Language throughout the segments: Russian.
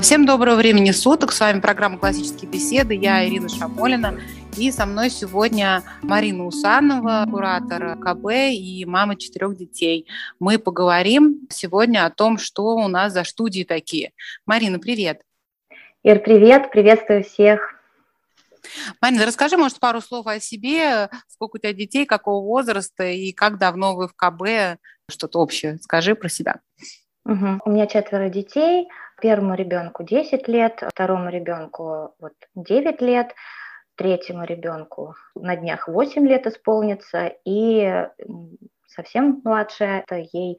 Всем доброго времени суток. С вами программа «Классические беседы». Я Ирина Шамолина. И со мной сегодня Марина Усанова, куратор КБ и мама четырех детей. Мы поговорим сегодня о том, что у нас за студии такие. Марина, привет. Ир, привет. Приветствую всех. Марина, расскажи, может, пару слов о себе, сколько у тебя детей, какого возраста и как давно вы в КБ, что-то общее. Скажи про себя. Угу. У меня четверо детей. Первому ребенку 10 лет, второму ребенку вот 9 лет, третьему ребенку на днях 8 лет исполнится, и совсем младшая, это ей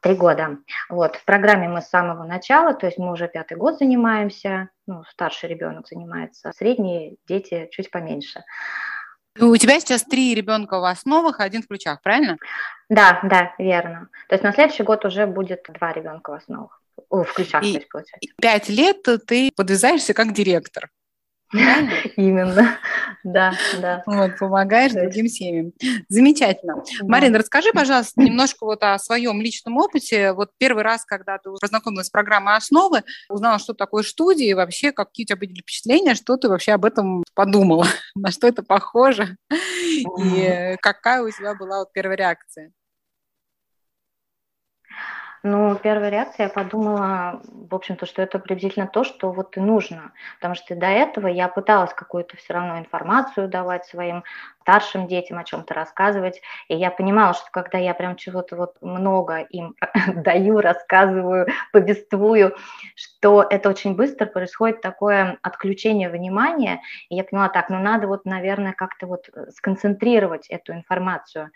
три года. Вот, в программе мы с самого начала, то есть мы уже пятый год занимаемся, ну, старший ребенок занимается, средние дети чуть поменьше. У тебя сейчас три ребенка в основах, один в ключах, правильно? Да, да, верно. То есть на следующий год уже будет два ребенка в основах. О, в ключах, и, то есть, получается. Пять лет ты подвязаешься как директор. Именно, да, да. Вот, помогаешь другим семьям. Замечательно. Марина, расскажи, пожалуйста, немножко вот о своем личном опыте. Вот первый раз, когда ты познакомилась с программой «Основы», узнала, что такое студия, и вообще какие у тебя были впечатления, что ты вообще об этом подумала, на что это похоже, и какая у тебя была вот первая реакция? Ну, первая реакция, я подумала, в общем-то, что это приблизительно то, что вот и нужно. Потому что до этого я пыталась какую-то все равно информацию давать своим старшим детям, о чем-то рассказывать. И я понимала, что когда я прям чего-то вот много им даю, рассказываю, повествую, что это очень быстро происходит такое отключение внимания. И я поняла, так, ну надо вот, наверное, как-то вот сконцентрировать эту информацию.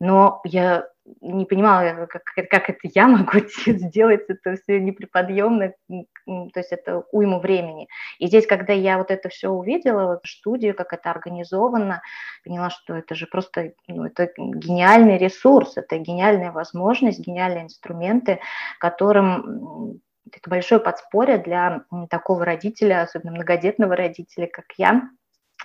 Но я не понимала, как, как это я могу сделать, это все неприподъемно, то есть это уйму времени. И здесь, когда я вот это все увидела, вот студию, как это организовано, поняла, что это же просто ну, это гениальный ресурс, это гениальная возможность, гениальные инструменты, которым это большое подспорье для такого родителя, особенно многодетного родителя, как я,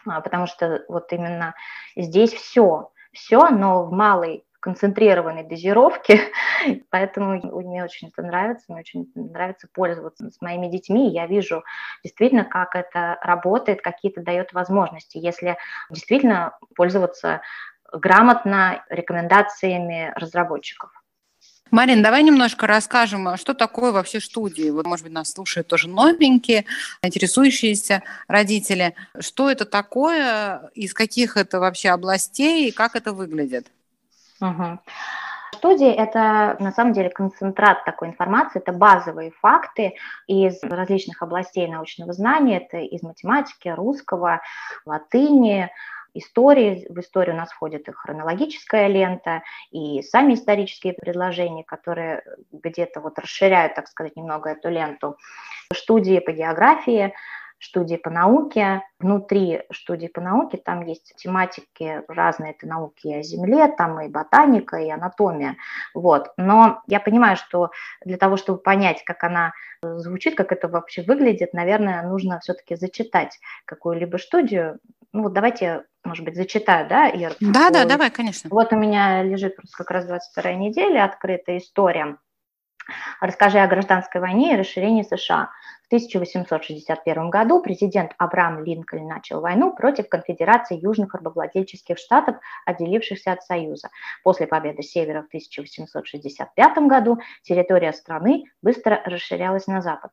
а, потому что вот именно здесь все, все, но в малой концентрированной дозировки, поэтому мне очень это нравится, мне очень нравится пользоваться с моими детьми, я вижу действительно, как это работает, какие это дает возможности, если действительно пользоваться грамотно рекомендациями разработчиков. Марин, давай немножко расскажем, что такое вообще студии. Вот, может быть, нас слушают тоже новенькие, интересующиеся родители. Что это такое, из каких это вообще областей и как это выглядит? Угу. Студии – это на самом деле концентрат такой информации, это базовые факты из различных областей научного знания, это из математики, русского, латыни, истории. В историю у нас входит и хронологическая лента, и сами исторические предложения, которые где-то вот расширяют, так сказать, немного эту ленту. Студии по географии, студии по науке. Внутри студии по науке там есть тематики разные, это науки о Земле, там и ботаника, и анатомия. Вот. Но я понимаю, что для того, чтобы понять, как она звучит, как это вообще выглядит, наверное, нужно все-таки зачитать какую-либо студию. Ну вот давайте, может быть, зачитаю, да, Ир? Да, да, давай, конечно. Вот у меня лежит просто как раз 22 неделя, открытая история. Расскажи о гражданской войне и расширении США. 1861 году президент Абрахам Линкольн начал войну против Конфедерации Южных рабовладельческих штатов, отделившихся от Союза. После победы Севера в 1865 году территория страны быстро расширялась на запад.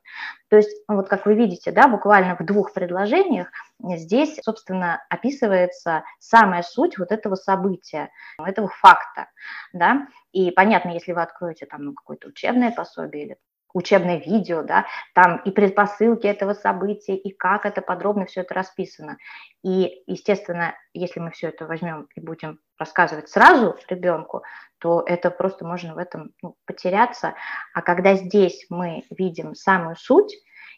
То есть, вот как вы видите, да, буквально в двух предложениях здесь, собственно, описывается самая суть вот этого события, этого факта. Да? И понятно, если вы откроете там ну, какое-то учебное пособие или учебное видео, да, там и предпосылки этого события, и как это подробно все это расписано. И, естественно, если мы все это возьмем и будем рассказывать сразу ребенку, то это просто можно в этом ну, потеряться. А когда здесь мы видим самую суть,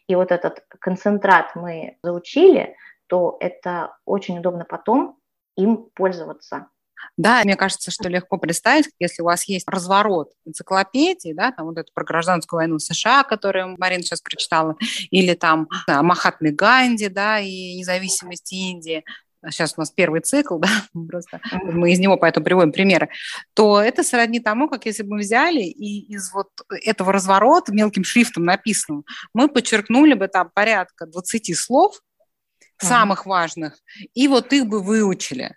и вот этот концентрат мы заучили, то это очень удобно потом им пользоваться. Да, мне кажется, что легко представить, если у вас есть разворот энциклопедии, да, там вот это про гражданскую войну США, которую Марина сейчас прочитала, или там да, Махатме Ганди, да, и независимость Индии, сейчас у нас первый цикл, да, просто мы из него поэтому приводим примеры, то это сродни тому, как если бы мы взяли и из вот этого разворота мелким шрифтом написанным, мы подчеркнули бы там порядка 20 слов, самых важных, и вот их бы выучили.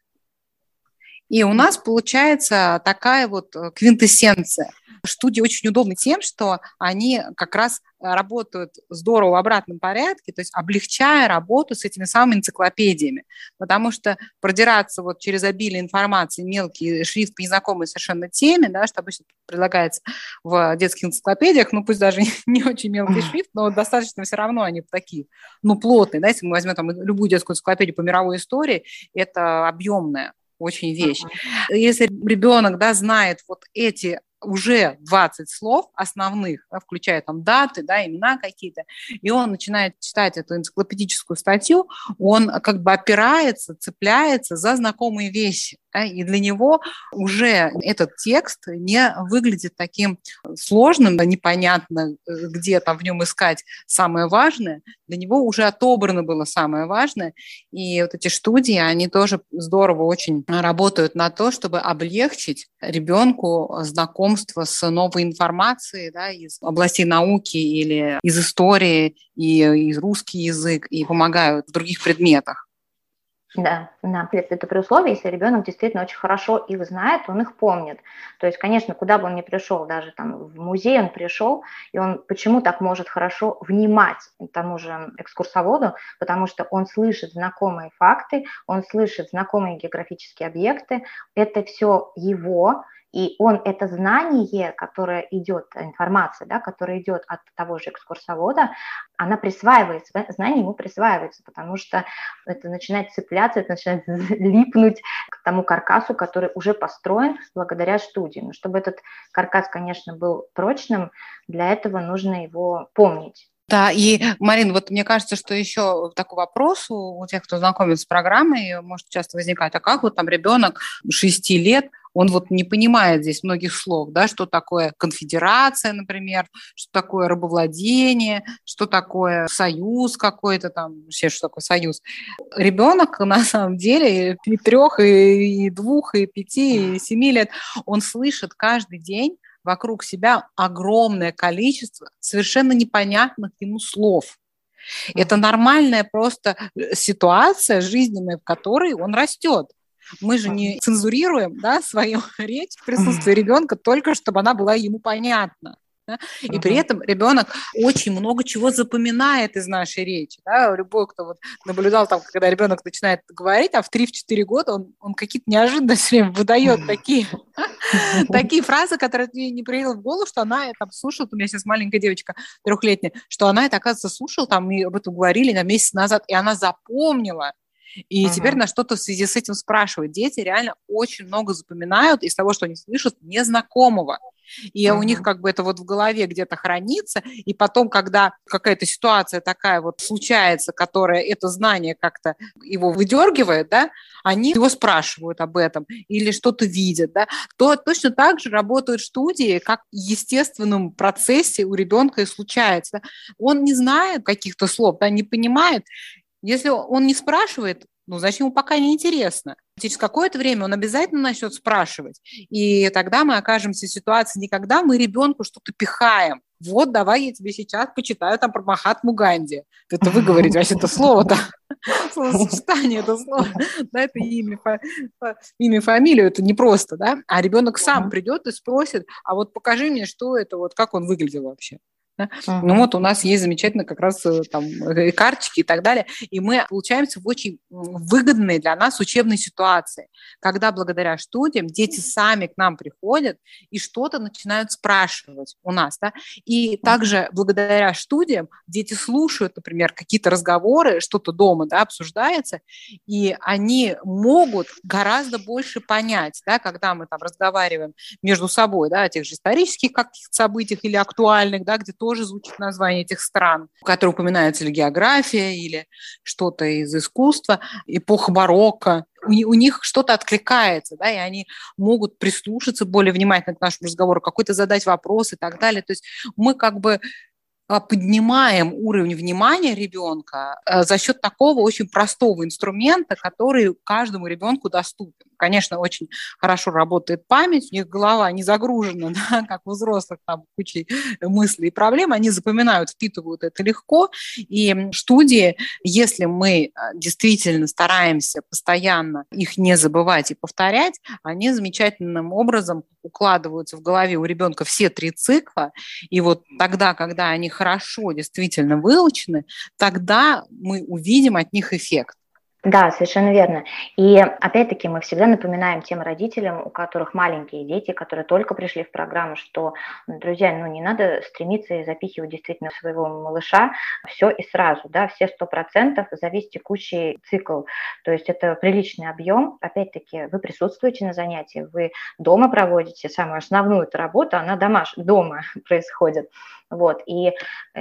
И у нас получается такая вот э, квинтэссенция. Студии очень удобны тем, что они как раз работают здорово в обратном порядке, то есть облегчая работу с этими самыми энциклопедиями. Потому что продираться вот через обилие информации, мелкий шрифт по незнакомой совершенно теме, да, что обычно предлагается в детских энциклопедиях, ну пусть даже не очень мелкий шрифт, но достаточно все равно они такие, ну плотные. Да, если мы возьмем там любую детскую энциклопедию по мировой истории, это объемная очень вещь. Uh-huh. Если ребенок да, знает вот эти уже 20 слов основных, да, включая там даты, да, имена какие-то, и он начинает читать эту энциклопедическую статью, он как бы опирается, цепляется за знакомые вещи. И для него уже этот текст не выглядит таким сложным, непонятно, где там в нем искать самое важное. Для него уже отобрано было самое важное. И вот эти студии, они тоже здорово очень работают на то, чтобы облегчить ребенку знакомство с новой информацией да, из областей науки или из истории, и из русский язык, и помогают в других предметах. Да, да, это при условии, если ребенок действительно очень хорошо их знает, он их помнит. То есть, конечно, куда бы он ни пришел, даже там в музей он пришел, и он почему так может хорошо внимать тому же экскурсоводу, потому что он слышит знакомые факты, он слышит знакомые географические объекты, это все его, и он это знание, которое идет, информация, да, которая идет от того же экскурсовода, она присваивается, знание ему присваивается, потому что это начинает цепляться, это начинает липнуть к тому каркасу, который уже построен благодаря студии. Но чтобы этот каркас, конечно, был прочным, для этого нужно его помнить. Да, и, Марин, вот мне кажется, что еще такой вопрос у, тех, кто знакомится с программой, может часто возникать, а как вот там ребенок 6 лет он вот не понимает здесь многих слов, да, что такое конфедерация, например, что такое рабовладение, что такое союз какой-то там, вообще, что такое союз. Ребенок, на самом деле, и трех, и двух, и пяти, и семи лет, он слышит каждый день вокруг себя огромное количество совершенно непонятных ему слов. Это нормальная просто э, ситуация жизненная, в которой он растет. Мы же не цензурируем да, свою речь в присутствии ребенка только, чтобы она была ему понятна. Да? И uh-huh. при этом ребенок очень много чего запоминает из нашей речи. Да? Любой, кто вот наблюдал, там, когда ребенок начинает говорить, а в 3-4 года он, он какие-то неожиданности выдает такие, такие фразы, которые мне не приехало в голову, что она там слушала, у меня сейчас маленькая девочка трехлетняя, что она это, оказывается, слушала, там, и об этом говорили на месяц назад, и она запомнила и uh-huh. теперь на что-то в связи с этим спрашивают. Дети реально очень много запоминают из того, что они слышат незнакомого. И uh-huh. у них как бы это вот в голове где-то хранится, и потом, когда какая-то ситуация такая вот случается, которая это знание как-то его выдергивает, да, они его спрашивают об этом или что-то видят, да, то точно так же работают студии, как в естественном процессе у ребенка и случается. Он не знает каких-то слов, да, не понимает, если он не спрашивает, ну, значит, ему пока не интересно. Через какое-то время он обязательно начнет спрашивать. И тогда мы окажемся в ситуации не когда мы ребенку что-то пихаем. Вот, давай я тебе сейчас почитаю там про Махатму Ганди. Это вы говорите, вообще это слово-то, словосочетание, это слово, да, это имя, имя, фамилию, это не просто, да, а ребенок сам придет и спросит, а вот покажи мне, что это, вот как он выглядел вообще. Да? Uh-huh. Ну вот у нас есть замечательно как раз э, там э, карточки и так далее, и мы получаемся в очень выгодной для нас учебной ситуации, когда благодаря студиям дети сами к нам приходят и что-то начинают спрашивать у нас, да, и также благодаря студиям дети слушают, например, какие-то разговоры, что-то дома, да, обсуждается, и они могут гораздо больше понять, да, когда мы там разговариваем между собой, да, о тех же исторических каких-то событиях или актуальных, да, где то тоже звучит название этих стран, в которых упоминается или география, или что-то из искусства, эпоха барокко. У, у них что-то откликается, да, и они могут прислушаться более внимательно к нашему разговору, какой-то задать вопрос и так далее. То есть мы как бы а, поднимаем уровень внимания ребенка э, за счет такого очень простого инструмента, который каждому ребенку доступен. Конечно, очень хорошо работает память, у них голова не загружена, да, как у взрослых, там кучей мыслей и проблем, они запоминают, впитывают это легко. И студии, если мы а, действительно стараемся постоянно их не забывать и повторять, они замечательным образом укладываются в голове у ребенка все три цикла, и вот тогда, когда они хорошо действительно выучены, тогда мы увидим от них эффект. Да, совершенно верно. И опять-таки мы всегда напоминаем тем родителям, у которых маленькие дети, которые только пришли в программу, что, друзья, ну не надо стремиться и запихивать действительно своего малыша все и сразу, да, все сто процентов за весь текущий цикл. То есть это приличный объем. Опять-таки вы присутствуете на занятии, вы дома проводите самую основную эту работу, она домаш... дома происходит. Вот, и э,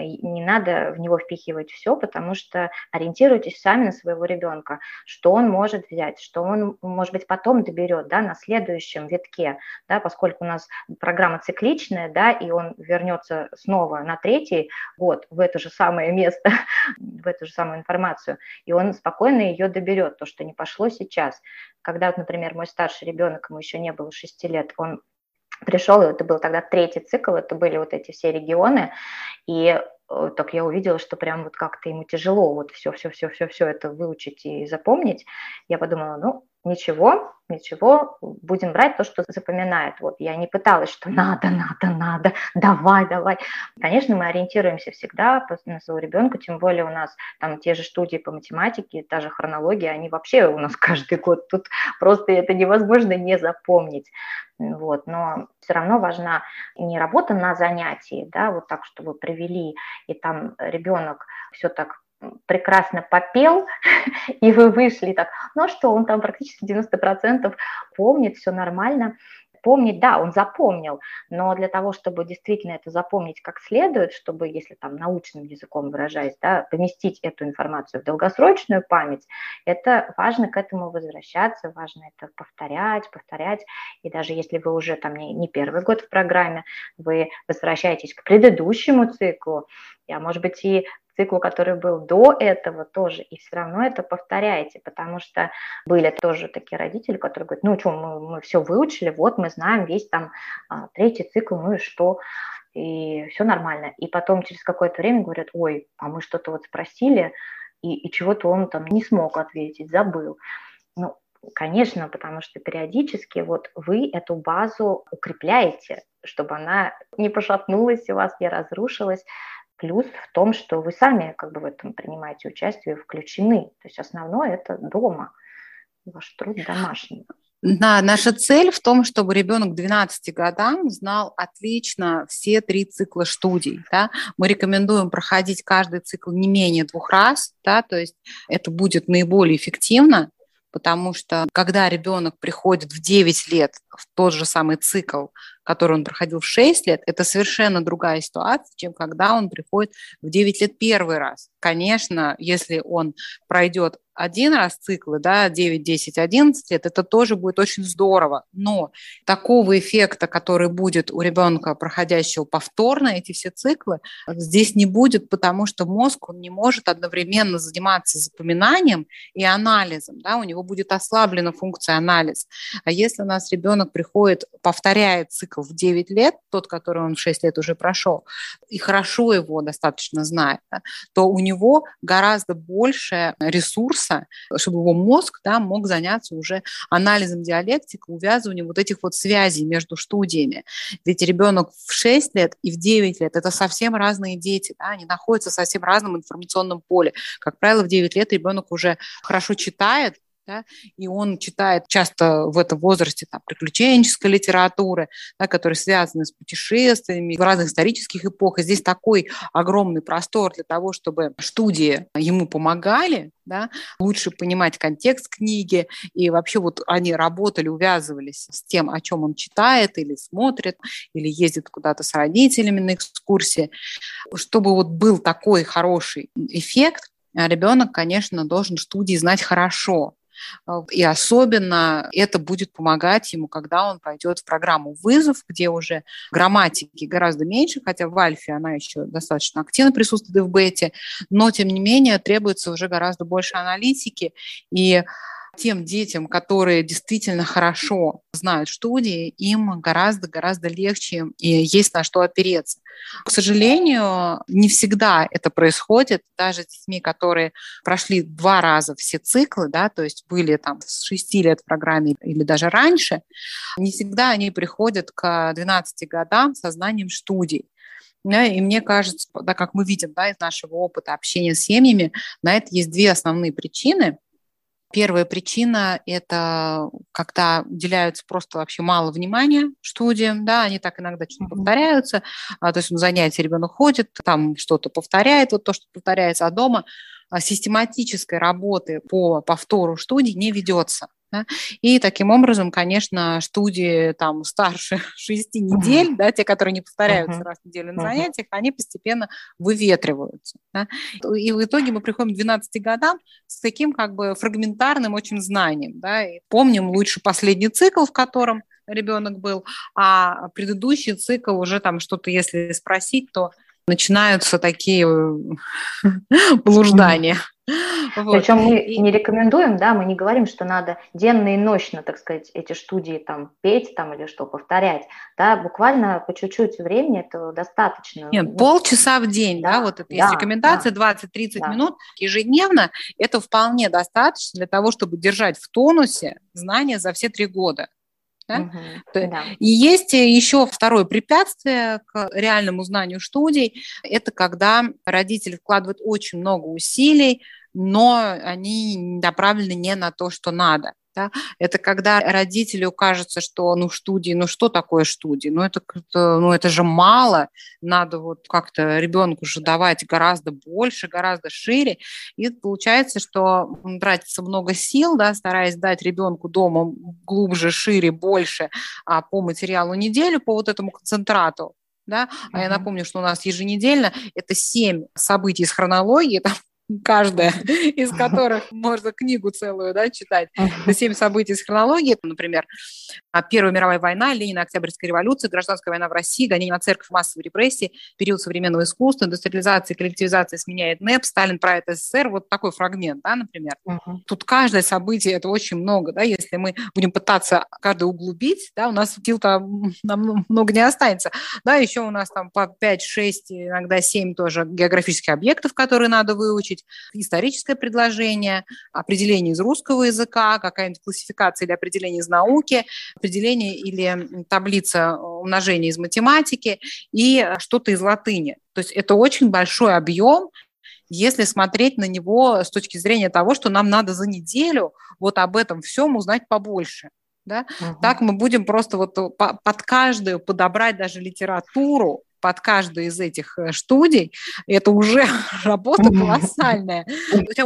не надо в него впихивать все, потому что ориентируйтесь сами на своего ребенка, что он может взять, что он, может быть, потом доберет, да, на следующем витке, да, поскольку у нас программа цикличная, да, и он вернется снова на третий год в это же самое место, в эту же самую информацию, и он спокойно ее доберет, то, что не пошло сейчас. Когда, например, мой старший ребенок, ему еще не было 6 лет, он пришел, и это был тогда третий цикл, это были вот эти все регионы, и э, так я увидела, что прям вот как-то ему тяжело вот все-все-все-все-все это выучить и запомнить. Я подумала, ну, ничего, ничего, будем брать то, что запоминает. Вот я не пыталась, что надо, надо, надо, давай, давай. Конечно, мы ориентируемся всегда на своего ребенка, тем более у нас там те же студии по математике, та же хронология, они вообще у нас каждый год. Тут просто это невозможно не запомнить. Вот, но все равно важна не работа на занятии, да, вот так, что вы привели, и там ребенок все так прекрасно попел, и вы вышли так, ну что, он там практически 90% помнит, все нормально. Помнить, да, он запомнил, но для того, чтобы действительно это запомнить как следует, чтобы, если там научным языком выражаясь, да, поместить эту информацию в долгосрочную память, это важно к этому возвращаться, важно это повторять, повторять, и даже если вы уже там не, не первый год в программе, вы возвращаетесь к предыдущему циклу, а может быть и циклу, который был до этого тоже, и все равно это повторяете, потому что были тоже такие родители, которые говорят, ну что, мы, мы все выучили, вот мы знаем весь там а, третий цикл, ну и что, и все нормально. И потом через какое-то время говорят, ой, а мы что-то вот спросили, и, и чего-то он там не смог ответить, забыл. Ну, конечно, потому что периодически вот вы эту базу укрепляете, чтобы она не пошатнулась у вас, не разрушилась. Плюс в том, что вы сами как бы в этом принимаете участие, включены. То есть основное это дома, ваш труд домашний. Да, наша цель в том, чтобы ребенок к 12 годам знал отлично все три цикла студий. Да? Мы рекомендуем проходить каждый цикл не менее двух раз, да? то есть это будет наиболее эффективно, потому что когда ребенок приходит в 9 лет в тот же самый цикл, который он проходил в 6 лет, это совершенно другая ситуация, чем когда он приходит в 9 лет первый раз. Конечно, если он пройдет один раз циклы, да, 9, 10, 11 лет, это тоже будет очень здорово. Но такого эффекта, который будет у ребенка, проходящего повторно эти все циклы, здесь не будет, потому что мозг, он не может одновременно заниматься запоминанием и анализом, да, у него будет ослаблена функция анализа. А если у нас ребенок приходит, повторяет цикл в 9 лет, тот, который он в 6 лет уже прошел, и хорошо его достаточно знает, да, то у него гораздо больше ресурса, чтобы его мозг да, мог заняться уже анализом диалектики, увязыванием вот этих вот связей между студиями. Ведь ребенок в 6 лет и в 9 лет – это совсем разные дети, да, они находятся в совсем разном информационном поле. Как правило, в 9 лет ребенок уже хорошо читает, да, и он читает часто в этом возрасте там, приключенческой литературы, да, которые связаны с путешествиями в разных исторических эпохах. Здесь такой огромный простор для того, чтобы студии ему помогали, да, лучше понимать контекст книги, и вообще вот они работали, увязывались с тем, о чем он читает или смотрит, или ездит куда-то с родителями на экскурсии, чтобы вот был такой хороший эффект, ребенок, конечно, должен студии знать хорошо, И особенно это будет помогать ему, когда он пойдет в программу «Вызов», где уже грамматики гораздо меньше, хотя в альфе она еще достаточно активно присутствует и в бете, но, тем не менее, требуется уже гораздо больше аналитики. И тем детям, которые действительно хорошо знают студии, им гораздо-гораздо легче и есть на что опереться. К сожалению, не всегда это происходит, даже с детьми, которые прошли два раза все циклы, да, то есть были там с 6 лет в программе или даже раньше, не всегда они приходят к 12 годам со знанием студий. Да, и мне кажется, да, как мы видим да, из нашего опыта общения с семьями, на это есть две основные причины. Первая причина – это когда уделяются просто вообще мало внимания студиям, да, они так иногда что-то повторяются, а, то есть на занятия ребенок ходит, там что-то повторяет, вот то, что повторяется, а дома а, систематической работы по повтору студии не ведется. Да? И таким образом, конечно, студии там старше шести недель, uh-huh. да, те, которые не повторяются uh-huh. раз в неделю на uh-huh. занятиях, они постепенно выветриваются. Да? И в итоге мы приходим к 12 годам с таким как бы фрагментарным очень знанием. Да? И помним лучше последний цикл, в котором ребенок был, а предыдущий цикл уже там что-то, если спросить, то начинаются такие блуждания. Вот. Причем мы и... не рекомендуем, да, мы не говорим, что надо денно и ночно, так сказать, эти студии там петь там или что, повторять, да, буквально по чуть-чуть времени этого достаточно. Нет, ну, полчаса в день, да, да вот это да, есть рекомендация, да, 20-30 да. минут ежедневно, это вполне достаточно для того, чтобы держать в тонусе знания за все три года. Да? Угу, да. И есть еще второе препятствие к реальному знанию студий. Это когда родители вкладывают очень много усилий, но они направлены не на то, что надо. Да? Это когда родителю кажется, что ну студии, ну что такое студии? Ну это, ну это же мало, надо вот как-то ребенку же давать гораздо больше, гораздо шире. И получается, что тратится много сил, да, стараясь дать ребенку дома глубже, шире, больше а по материалу неделю, по вот этому концентрату. Да? А uh-huh. я напомню, что у нас еженедельно это семь событий из хронологии, там каждая из которых можно книгу целую да, читать. Семь событий с хронологией, например, а, Первая мировая война, Ленина, Октябрьская революция, гражданская война в России, гонение на церковь, массовые репрессии, период современного искусства, индустриализация, коллективизация сменяет НЭП, Сталин правит СССР, вот такой фрагмент, да, например. Uh-huh. Тут каждое событие, это очень много, да, если мы будем пытаться каждое углубить, да, у нас сил-то много не останется. Да, еще у нас там по 5-6, иногда 7 тоже географических объектов, которые надо выучить, историческое предложение, определение из русского языка, какая-нибудь классификация или определение из науки, определение или таблица умножения из математики и что-то из латыни. То есть это очень большой объем, если смотреть на него с точки зрения того, что нам надо за неделю вот об этом всем узнать побольше. Да? Угу. Так мы будем просто вот под каждую подобрать даже литературу, под каждую из этих э, студий, это уже работа колоссальная.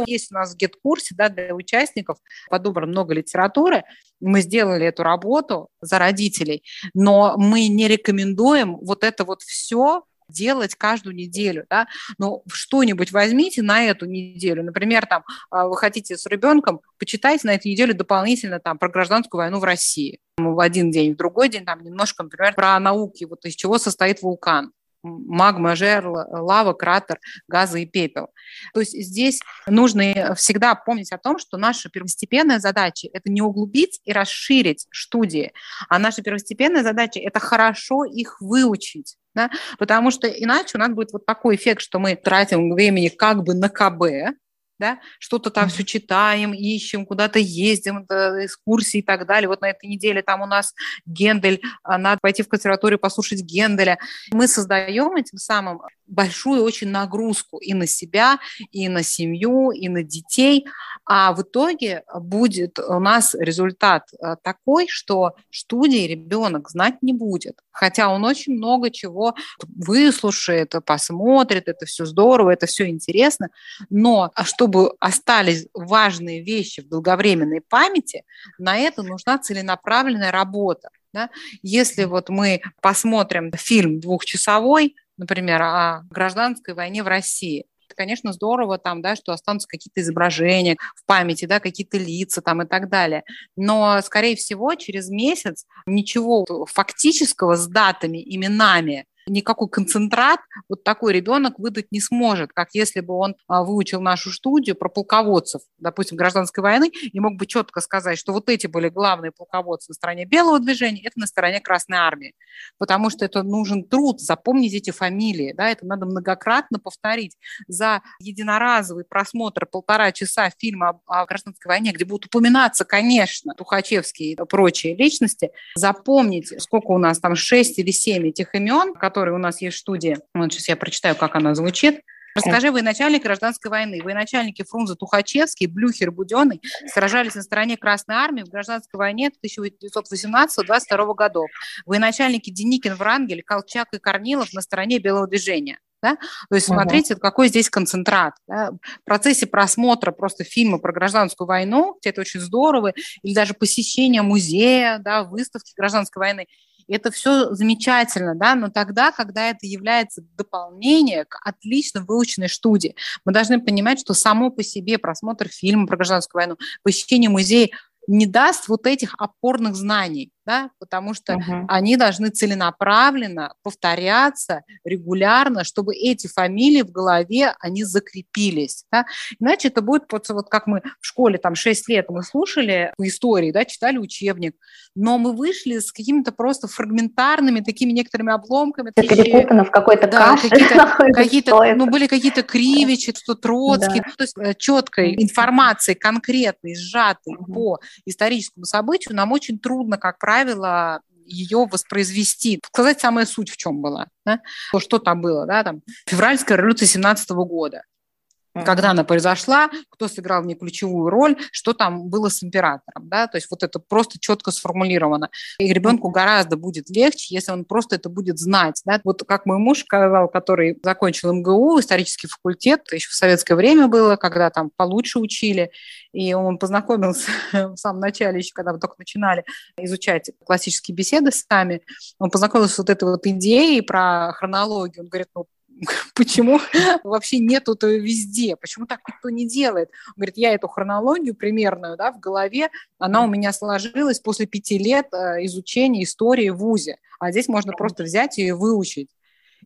Есть у нас в GET-курсе да, для участников подобрано много литературы, мы сделали эту работу за родителей, но мы не рекомендуем вот это вот все делать каждую неделю, да, но что-нибудь возьмите на эту неделю, например, там, а, вы хотите с ребенком, почитайте на эту неделю дополнительно там про гражданскую войну в России, в один день, в другой день там немножко, например, про науки, вот из чего состоит вулкан, магма, жер, лава, кратер, газы и пепел. То есть здесь нужно всегда помнить о том, что наша первостепенная задача – это не углубить и расширить студии, а наша первостепенная задача – это хорошо их выучить. Да? Потому что иначе у нас будет вот такой эффект, что мы тратим времени как бы на КБ, да, что-то там все читаем, ищем, куда-то ездим, экскурсии и так далее. Вот на этой неделе там у нас Гендель, а, надо пойти в консерваторию послушать Генделя. Мы создаем этим самым большую очень нагрузку и на себя, и на семью, и на детей. А в итоге будет у нас результат а, такой, что студии ребенок знать не будет. Хотя он очень много чего выслушает, посмотрит, это все здорово, это все интересно. Но чтобы остались важные вещи в долговременной памяти, на это нужна целенаправленная работа. Да? Если вот мы посмотрим фильм двухчасовой, например, о гражданской войне в России. конечно, здорово там, да, что останутся какие-то изображения в памяти, да, какие-то лица там и так далее. Но, скорее всего, через месяц ничего фактического с датами, именами никакой концентрат вот такой ребенок выдать не сможет, как если бы он а, выучил нашу студию про полководцев, допустим, гражданской войны, и мог бы четко сказать, что вот эти были главные полководцы на стороне белого движения, это на стороне Красной Армии. Потому что это нужен труд, запомнить эти фамилии, да, это надо многократно повторить. За единоразовый просмотр полтора часа фильма о, о гражданской войне, где будут упоминаться, конечно, Тухачевские и прочие личности, запомнить, сколько у нас там, шесть или семь этих имен, которые которой у нас есть в студии. Вот сейчас я прочитаю, как она звучит. Расскажи, вы начальник гражданской войны, вы начальники Фрунзе Тухачевский, Блюхер, Буденный сражались на стороне Красной Армии в гражданской войне 1918-22 годов. Вы начальники Деникин, Врангель, Колчак и Корнилов на стороне Белого движения. Да? То есть смотрите, uh какой здесь концентрат. Да? В процессе просмотра просто фильма про гражданскую войну, это очень здорово, или даже посещение музея, да, выставки гражданской войны, это все замечательно, да, но тогда, когда это является дополнением к отлично выученной студии, мы должны понимать, что само по себе просмотр фильма про гражданскую войну, посещение музея не даст вот этих опорных знаний да, потому что uh-huh. они должны целенаправленно повторяться регулярно, чтобы эти фамилии в голове, они закрепились, да? иначе это будет вот, вот как мы в школе там 6 лет мы слушали истории, да, читали учебник, но мы вышли с какими-то просто фрагментарными такими некоторыми обломками. Перепутано в какой-то да, каше. Какие-то, какие-то ну, были какие-то Кривичи, что Троцкий, да. то есть э, четкой информации, конкретной, сжатой uh-huh. по историческому событию нам очень трудно, как правило, правило, ее воспроизвести, сказать самая суть в чем была, да? что там было, да, там, февральская революция 17 года, когда она произошла, кто сыграл в ней ключевую роль, что там было с императором, да, то есть вот это просто четко сформулировано. И ребенку гораздо будет легче, если он просто это будет знать, да. Вот как мой муж сказал, который закончил МГУ, исторический факультет, еще в советское время было, когда там получше учили, и он познакомился в самом начале, еще когда мы только начинали изучать классические беседы с нами, он познакомился с вот этой вот идеей про хронологию, он говорит, ну, почему вообще нету это везде, почему так никто не делает. Он говорит, я эту хронологию примерную да, в голове, она у меня сложилась после пяти лет э, изучения истории в ВУЗе, а здесь можно просто взять ее и выучить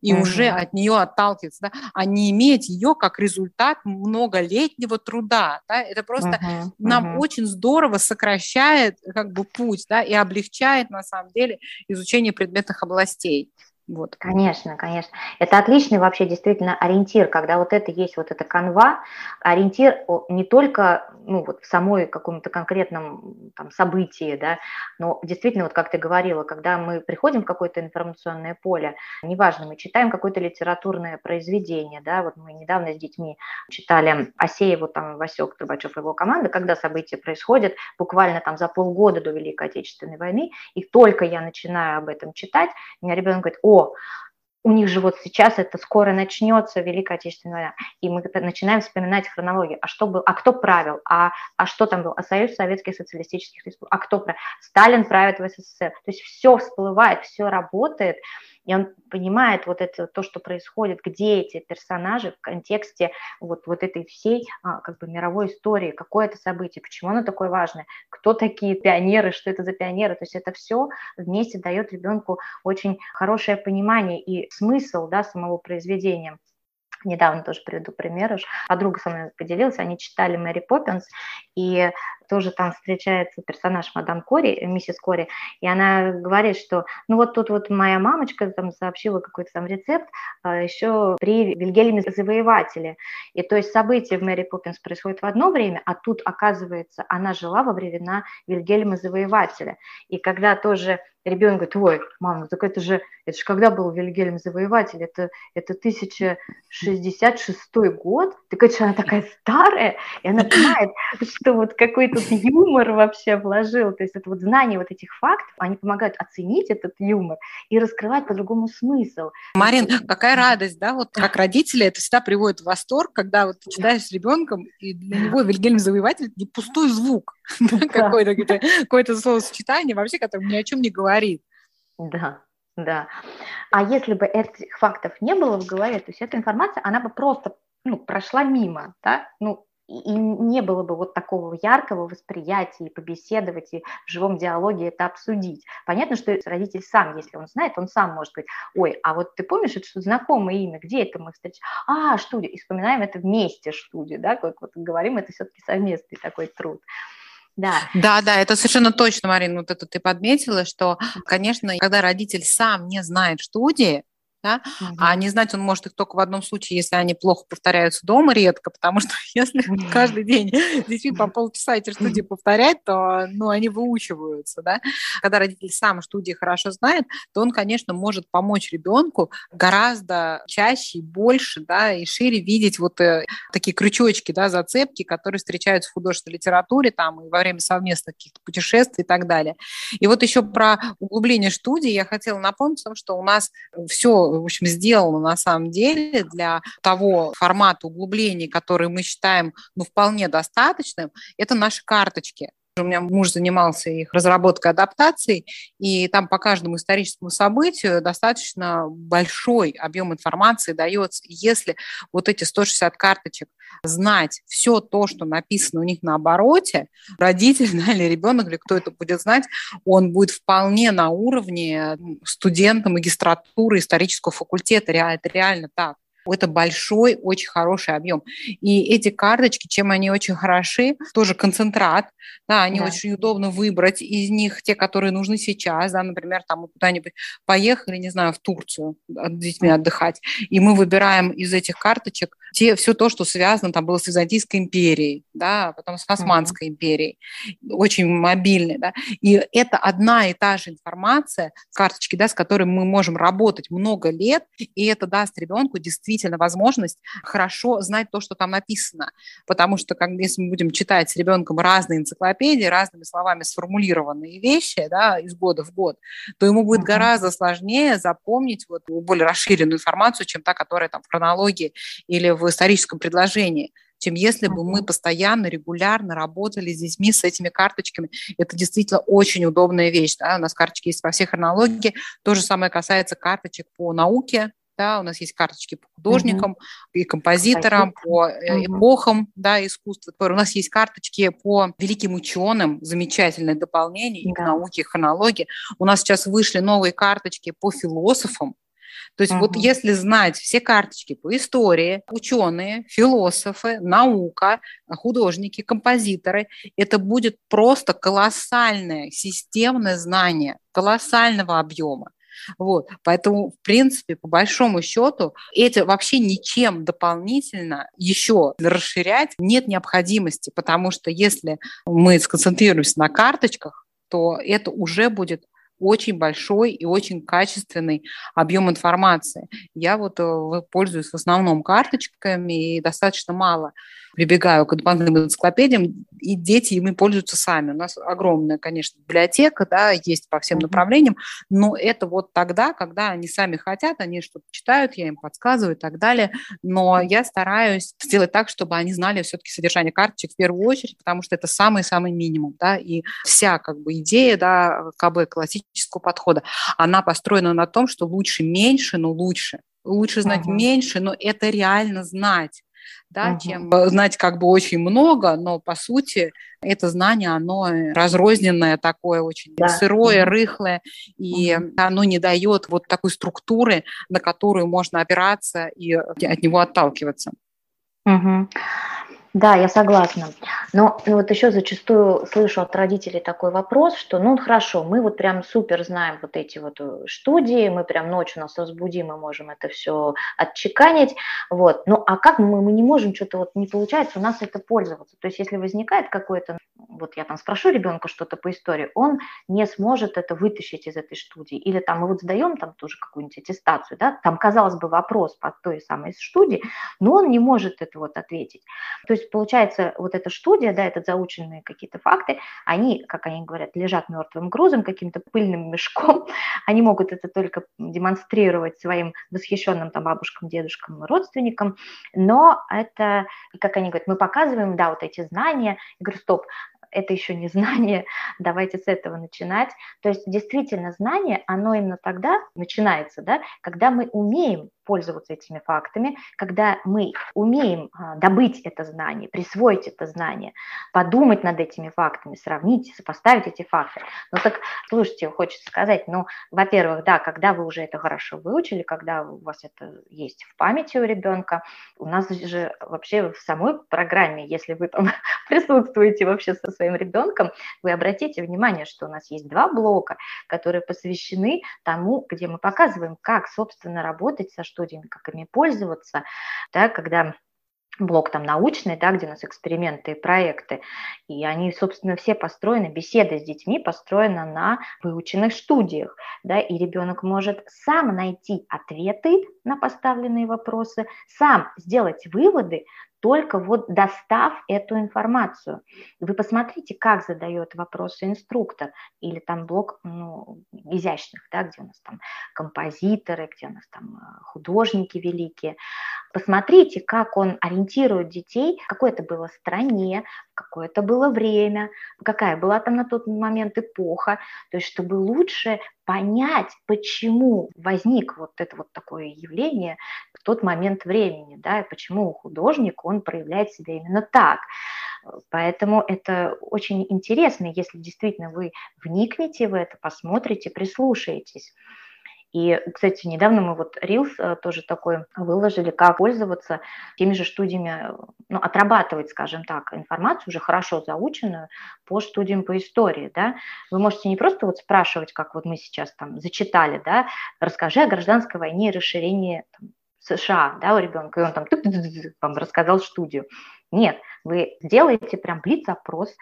и uh-huh. уже от нее отталкиваться, да, а не иметь ее как результат многолетнего труда. Да? Это просто uh-huh. нам uh-huh. очень здорово сокращает как бы путь да, и облегчает на самом деле изучение предметных областей. Вот. Конечно, конечно. Это отличный вообще действительно ориентир, когда вот это есть, вот эта канва, ориентир не только ну, вот в самой каком-то конкретном там, событии, да, но действительно, вот как ты говорила, когда мы приходим в какое-то информационное поле, неважно, мы читаем какое-то литературное произведение, да, вот мы недавно с детьми читали Осееву, там, Васек Трубачев и его команда, когда события происходят буквально там за полгода до Великой Отечественной войны, и только я начинаю об этом читать, у меня ребенок говорит, о, у них же вот сейчас это скоро начнется Великая Отечественная война, и мы начинаем вспоминать хронологию, а что был, а кто правил, а, а что там был, а Союз Советских Социалистических Республик, а кто правил, Сталин правит в СССР, то есть все всплывает, все работает, и он понимает вот это, то, что происходит, где эти персонажи в контексте вот, вот этой всей а, как бы мировой истории, какое это событие, почему оно такое важное, кто такие пионеры, что это за пионеры, то есть это все вместе дает ребенку очень хорошее понимание и смысл да, самого произведения. Недавно тоже приведу пример, подруга со мной поделилась, они читали Мэри Поппинс, и тоже там встречается персонаж мадам Кори, миссис Кори, и она говорит, что ну вот тут вот моя мамочка там сообщила какой-то там рецепт а, еще при Вильгельме Завоевателе. И то есть события в Мэри Поппинс происходят в одно время, а тут, оказывается, она жила во времена Вильгельма Завоевателя. И когда тоже ребенок говорит, ой, мама, так это же, это же когда был Вильгельм Завоеватель, это, это 1066 год, так это же она такая старая, и она понимает, что вот какой-то тут юмор вообще вложил. То есть это вот знание вот этих фактов, они помогают оценить этот юмор и раскрывать по-другому смысл. Марин, какая радость, да, вот как родители это всегда приводит в восторг, когда вот ты читаешь с ребенком, и для него Вильгельм Завоеватель не пустой звук, какое-то какое словосочетание вообще, которое ни о чем не говорит. Да, Да. А если бы этих фактов не было в голове, то есть эта информация, она бы просто ну, прошла мимо, да, ну, и не было бы вот такого яркого восприятия, и побеседовать, и в живом диалоге это обсудить. Понятно, что родитель сам, если он знает, он сам может говорить, ой, а вот ты помнишь, это что знакомое имя, где это мы встречаем? А, студия, и вспоминаем это вместе студия, да, как вот говорим, это все-таки совместный такой труд. Да. да, да, это совершенно точно, Марина, вот это ты подметила, что, конечно, когда родитель сам не знает студии, да? Угу. А не знать он может их только в одном случае, если они плохо повторяются дома редко, потому что если каждый день детьми по полчаса эти студии повторять, то ну, они выучиваются. Да? Когда родитель сам студии хорошо знает, то он, конечно, может помочь ребенку гораздо чаще и больше да, и шире видеть вот э, такие крючочки, да, зацепки, которые встречаются в художественной литературе там, и во время совместных каких-то путешествий и так далее. И вот еще про углубление студии я хотела напомнить, что у нас все в общем, сделано на самом деле для того формата углублений, который мы считаем ну, вполне достаточным, это наши карточки. У меня муж занимался их разработкой, адаптацией, и там по каждому историческому событию достаточно большой объем информации дается. Если вот эти 160 карточек знать все то, что написано у них на обороте, родитель да, или ребенок, или кто это будет знать, он будет вполне на уровне студента магистратуры исторического факультета. Это реально так. Это большой, очень хороший объем. И эти карточки, чем они очень хороши, тоже концентрат, да, они да. очень удобно выбрать из них те, которые нужны сейчас, да, например, там мы куда-нибудь поехали, не знаю, в Турцию с детьми отдыхать, и мы выбираем из этих карточек те, все то, что связано там было с Византийской империей, да, потом с Османской uh-huh. империей, очень мобильный, да, и это одна и та же информация, карточки, да, с которой мы можем работать много лет, и это даст ребенку действительно возможность хорошо знать то, что там написано, потому что, как, если мы будем читать с ребенком разные энциклопедии, разными словами сформулированные вещи, да, из года в год, то ему будет гораздо сложнее запомнить вот более расширенную информацию, чем та, которая там в хронологии или в в историческом предложении, чем если бы мы постоянно, регулярно работали с детьми с этими карточками. Это действительно очень удобная вещь. Да? У нас карточки есть во всех хронологии. То же самое касается карточек по науке, да, у нас есть карточки по художникам mm и композиторам, по mm эпохам да, искусства. У нас есть карточки по великим ученым, замечательное дополнение и к науке, и хронологии. У нас сейчас вышли новые карточки по философам, то есть угу. вот если знать все карточки по истории, ученые, философы, наука, художники, композиторы, это будет просто колоссальное системное знание колоссального объема. Вот. Поэтому, в принципе, по большому счету, это вообще ничем дополнительно еще расширять нет необходимости, потому что если мы сконцентрируемся на карточках, то это уже будет очень большой и очень качественный объем информации. Я вот э, пользуюсь в основном карточками и достаточно мало прибегаю к дополнительным энциклопедиям, и дети ими пользуются сами. У нас огромная, конечно, библиотека, да, есть по всем направлениям, но это вот тогда, когда они сами хотят, они что-то читают, я им подсказываю и так далее, но я стараюсь сделать так, чтобы они знали все-таки содержание карточек в первую очередь, потому что это самый-самый минимум, да, и вся как бы идея, да, КБ классического подхода, она построена на том, что лучше меньше, но лучше. Лучше знать uh-huh. меньше, но это реально знать да, угу. чем знать как бы очень много, но по сути это знание, оно разрозненное такое, очень да. сырое, рыхлое, и угу. оно не дает вот такой структуры, на которую можно опираться и от него отталкиваться. Угу. Да, я согласна. Но ну, вот еще зачастую слышу от родителей такой вопрос, что ну хорошо, мы вот прям супер знаем вот эти вот э, студии, мы прям ночью нас разбудим, мы можем это все отчеканить, вот. Ну а как мы, мы не можем, что-то вот не получается у нас это пользоваться? То есть если возникает какой-то, вот я там спрошу ребенка что-то по истории, он не сможет это вытащить из этой студии. Или там мы вот сдаем там тоже какую-нибудь аттестацию, да, там, казалось бы, вопрос по той самой студии, но он не может это вот ответить. То есть получается, вот эта студия, да, это заученные какие-то факты, они, как они говорят, лежат мертвым грузом, каким-то пыльным мешком, они могут это только демонстрировать своим восхищенным там бабушкам, дедушкам, родственникам, но это, как они говорят, мы показываем, да, вот эти знания, я говорю, стоп, это еще не знание, давайте с этого начинать. То есть действительно знание, оно именно тогда начинается, да, когда мы умеем пользоваться этими фактами, когда мы умеем а, добыть это знание, присвоить это знание, подумать над этими фактами, сравнить, сопоставить эти факты. Ну так, слушайте, хочется сказать, ну, во-первых, да, когда вы уже это хорошо выучили, когда у вас это есть в памяти у ребенка, у нас же вообще в самой программе, если вы там присутствуете вообще со своим ребенком, вы обратите внимание, что у нас есть два блока, которые посвящены тому, где мы показываем, как, собственно, работать со студиями, как ими пользоваться, да, когда блок там научный, да, где у нас эксперименты и проекты, и они, собственно, все построены, беседы с детьми построены на выученных студиях, да, и ребенок может сам найти ответы на поставленные вопросы, сам сделать выводы, только вот достав эту информацию. Вы посмотрите, как задает вопросы инструктор или там блок ну, изящных, да, где у нас там композиторы, где у нас там э, художники великие. Посмотрите, как он ориентирует детей, в какой это было стране, какое это было время, какая была там на тот момент эпоха, то есть чтобы лучше понять, почему возник вот это вот такое явление в тот момент времени, да, и почему художник, он проявляет себя именно так. Поэтому это очень интересно, если действительно вы вникнете в это, посмотрите, прислушаетесь. И, кстати, недавно мы вот Reels э, тоже такой выложили, как пользоваться теми же студиями, ну, отрабатывать, скажем так, информацию уже хорошо заученную по студиям по истории, да. Вы можете не просто вот спрашивать, как вот мы сейчас там зачитали, да, расскажи о гражданской войне и расширении там, США, да, у ребенка, и он там вам рассказал студию. Нет, вы сделаете прям блиц-опрос,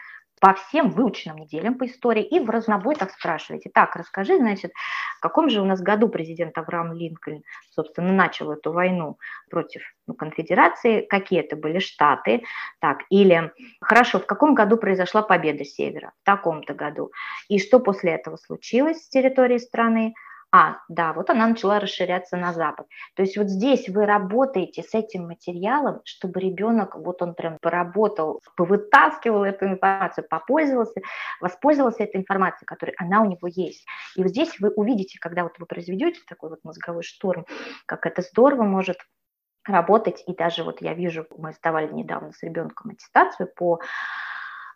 по всем выученным неделям по истории и в разнобой так спрашиваете. Так, расскажи, значит, в каком же у нас году президент Авраам Линкольн, собственно, начал эту войну против ну, конфедерации, какие это были штаты, так, или, хорошо, в каком году произошла победа Севера, в таком-то году, и что после этого случилось с территорией страны, а, да, вот она начала расширяться на запад. То есть вот здесь вы работаете с этим материалом, чтобы ребенок, вот он прям поработал, повытаскивал эту информацию, попользовался, воспользовался этой информацией, которая она у него есть. И вот здесь вы увидите, когда вот вы произведете такой вот мозговой шторм, как это здорово может работать. И даже вот я вижу, мы сдавали недавно с ребенком аттестацию по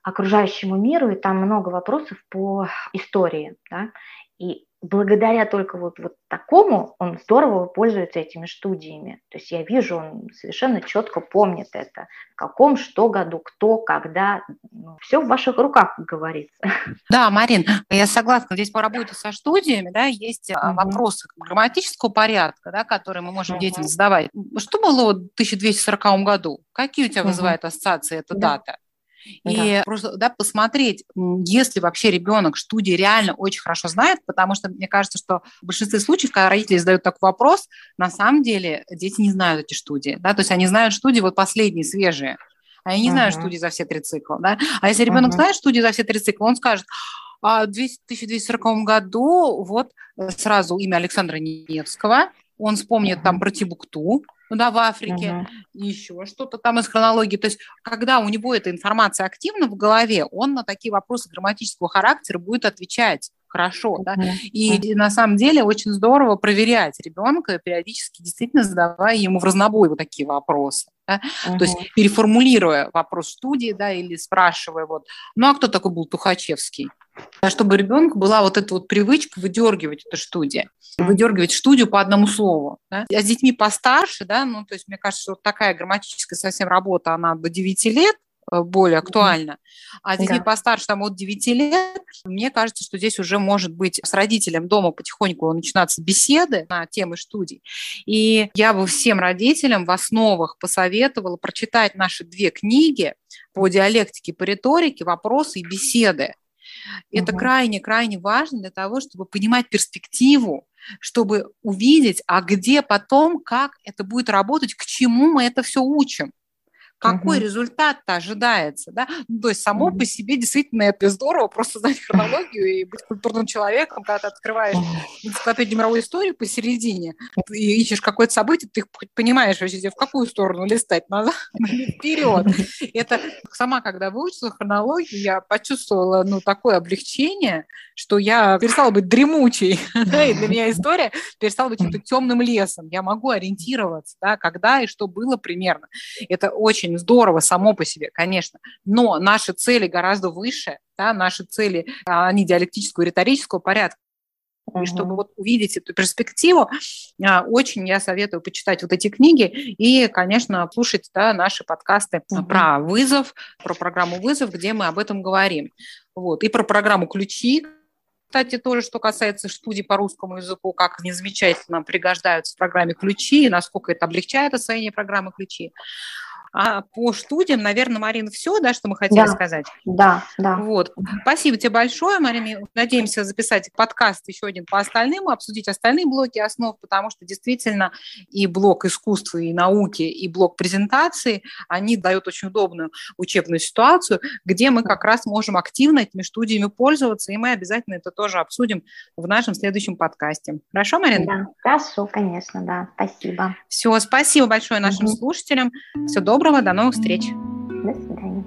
окружающему миру, и там много вопросов по истории, да, и благодаря только вот, вот такому он здорово пользуется этими студиями. То есть я вижу, он совершенно четко помнит это, в каком, что году, кто, когда. Ну, все в ваших руках, как говорится. Да, Марин, я согласна. Здесь по работе со студиями да, есть угу. вопросы грамматического порядка, да, которые мы можем угу. детям задавать. Что было в 1240 году? Какие у тебя угу. вызывают ассоциации эта да. дата? И да. просто да, посмотреть, если вообще ребенок студии реально очень хорошо знает, потому что мне кажется, что в большинстве случаев, когда родители задают такой вопрос, на самом деле дети не знают эти студии. Да? То есть они знают студии вот последние, свежие. Они не uh-huh. студии за все три цикла. Да? А если ребенок uh-huh. знает студии за все три цикла, он скажет, а в 1240 году вот э, сразу имя Александра Невского, он вспомнит там про Тибукту, ну да, в Африке, uh-huh. еще что-то там из хронологии. То есть, когда у него эта информация активна в голове, он на такие вопросы грамматического характера будет отвечать хорошо, да, и на самом деле очень здорово проверять ребенка, периодически действительно задавая ему в разнобой вот такие вопросы, да? uh-huh. то есть переформулируя вопрос студии, да, или спрашивая вот, ну а кто такой был Тухачевский? чтобы ребенку была вот эта вот привычка выдергивать эту студию, выдергивать студию по одному слову. Да? А с детьми постарше, да, ну, то есть мне кажется, вот такая грамматическая совсем работа, она до 9 лет, более актуальна. А детьми да. постарше, там, от 9 лет, мне кажется, что здесь уже может быть с родителем дома потихоньку начинаться беседы на темы студий. И я бы всем родителям в основах посоветовала прочитать наши две книги по диалектике, по риторике, вопросы и беседы. Это крайне-крайне важно для того, чтобы понимать перспективу, чтобы увидеть, а где потом, как это будет работать, к чему мы это все учим какой угу. результат-то ожидается, да? Ну, то есть само угу. по себе действительно это здорово, просто знать хронологию и быть культурным человеком, когда ты открываешь энциклопедию мировой истории посередине и ищешь какое-то событие, ты понимаешь вообще, в какую сторону листать, назад или вперед. Это сама, когда выучила хронологию, я почувствовала, ну, такое облегчение, что я перестала быть дремучей, да, и для меня история перестала быть темным лесом. Я могу ориентироваться, да, когда и что было примерно. Это очень здорово само по себе, конечно, но наши цели гораздо выше, да, наши цели, а, они диалектического и риторического порядка. И чтобы вот увидеть эту перспективу, а, очень я советую почитать вот эти книги и, конечно, слушать да, наши подкасты угу. про вызов, про программу вызов, где мы об этом говорим. Вот. И про программу ключи, кстати, тоже, что касается студий по русскому языку, как они замечательно пригождаются в программе ключи, и насколько это облегчает освоение программы ключи. А по студиям, наверное, Марина, все, да, что мы хотели да, сказать? Да, да. Вот. Спасибо тебе большое, Марина. Надеемся записать подкаст еще один по остальным, обсудить остальные блоки основ, потому что действительно и блок искусства и науки, и блок презентации, они дают очень удобную учебную ситуацию, где мы как раз можем активно этими студиями пользоваться, и мы обязательно это тоже обсудим в нашем следующем подкасте. Хорошо, Марина? Да, хорошо, конечно, да. Спасибо. Все, спасибо большое нашим угу. слушателям. Все доброго доброго, до новых встреч. До свидания.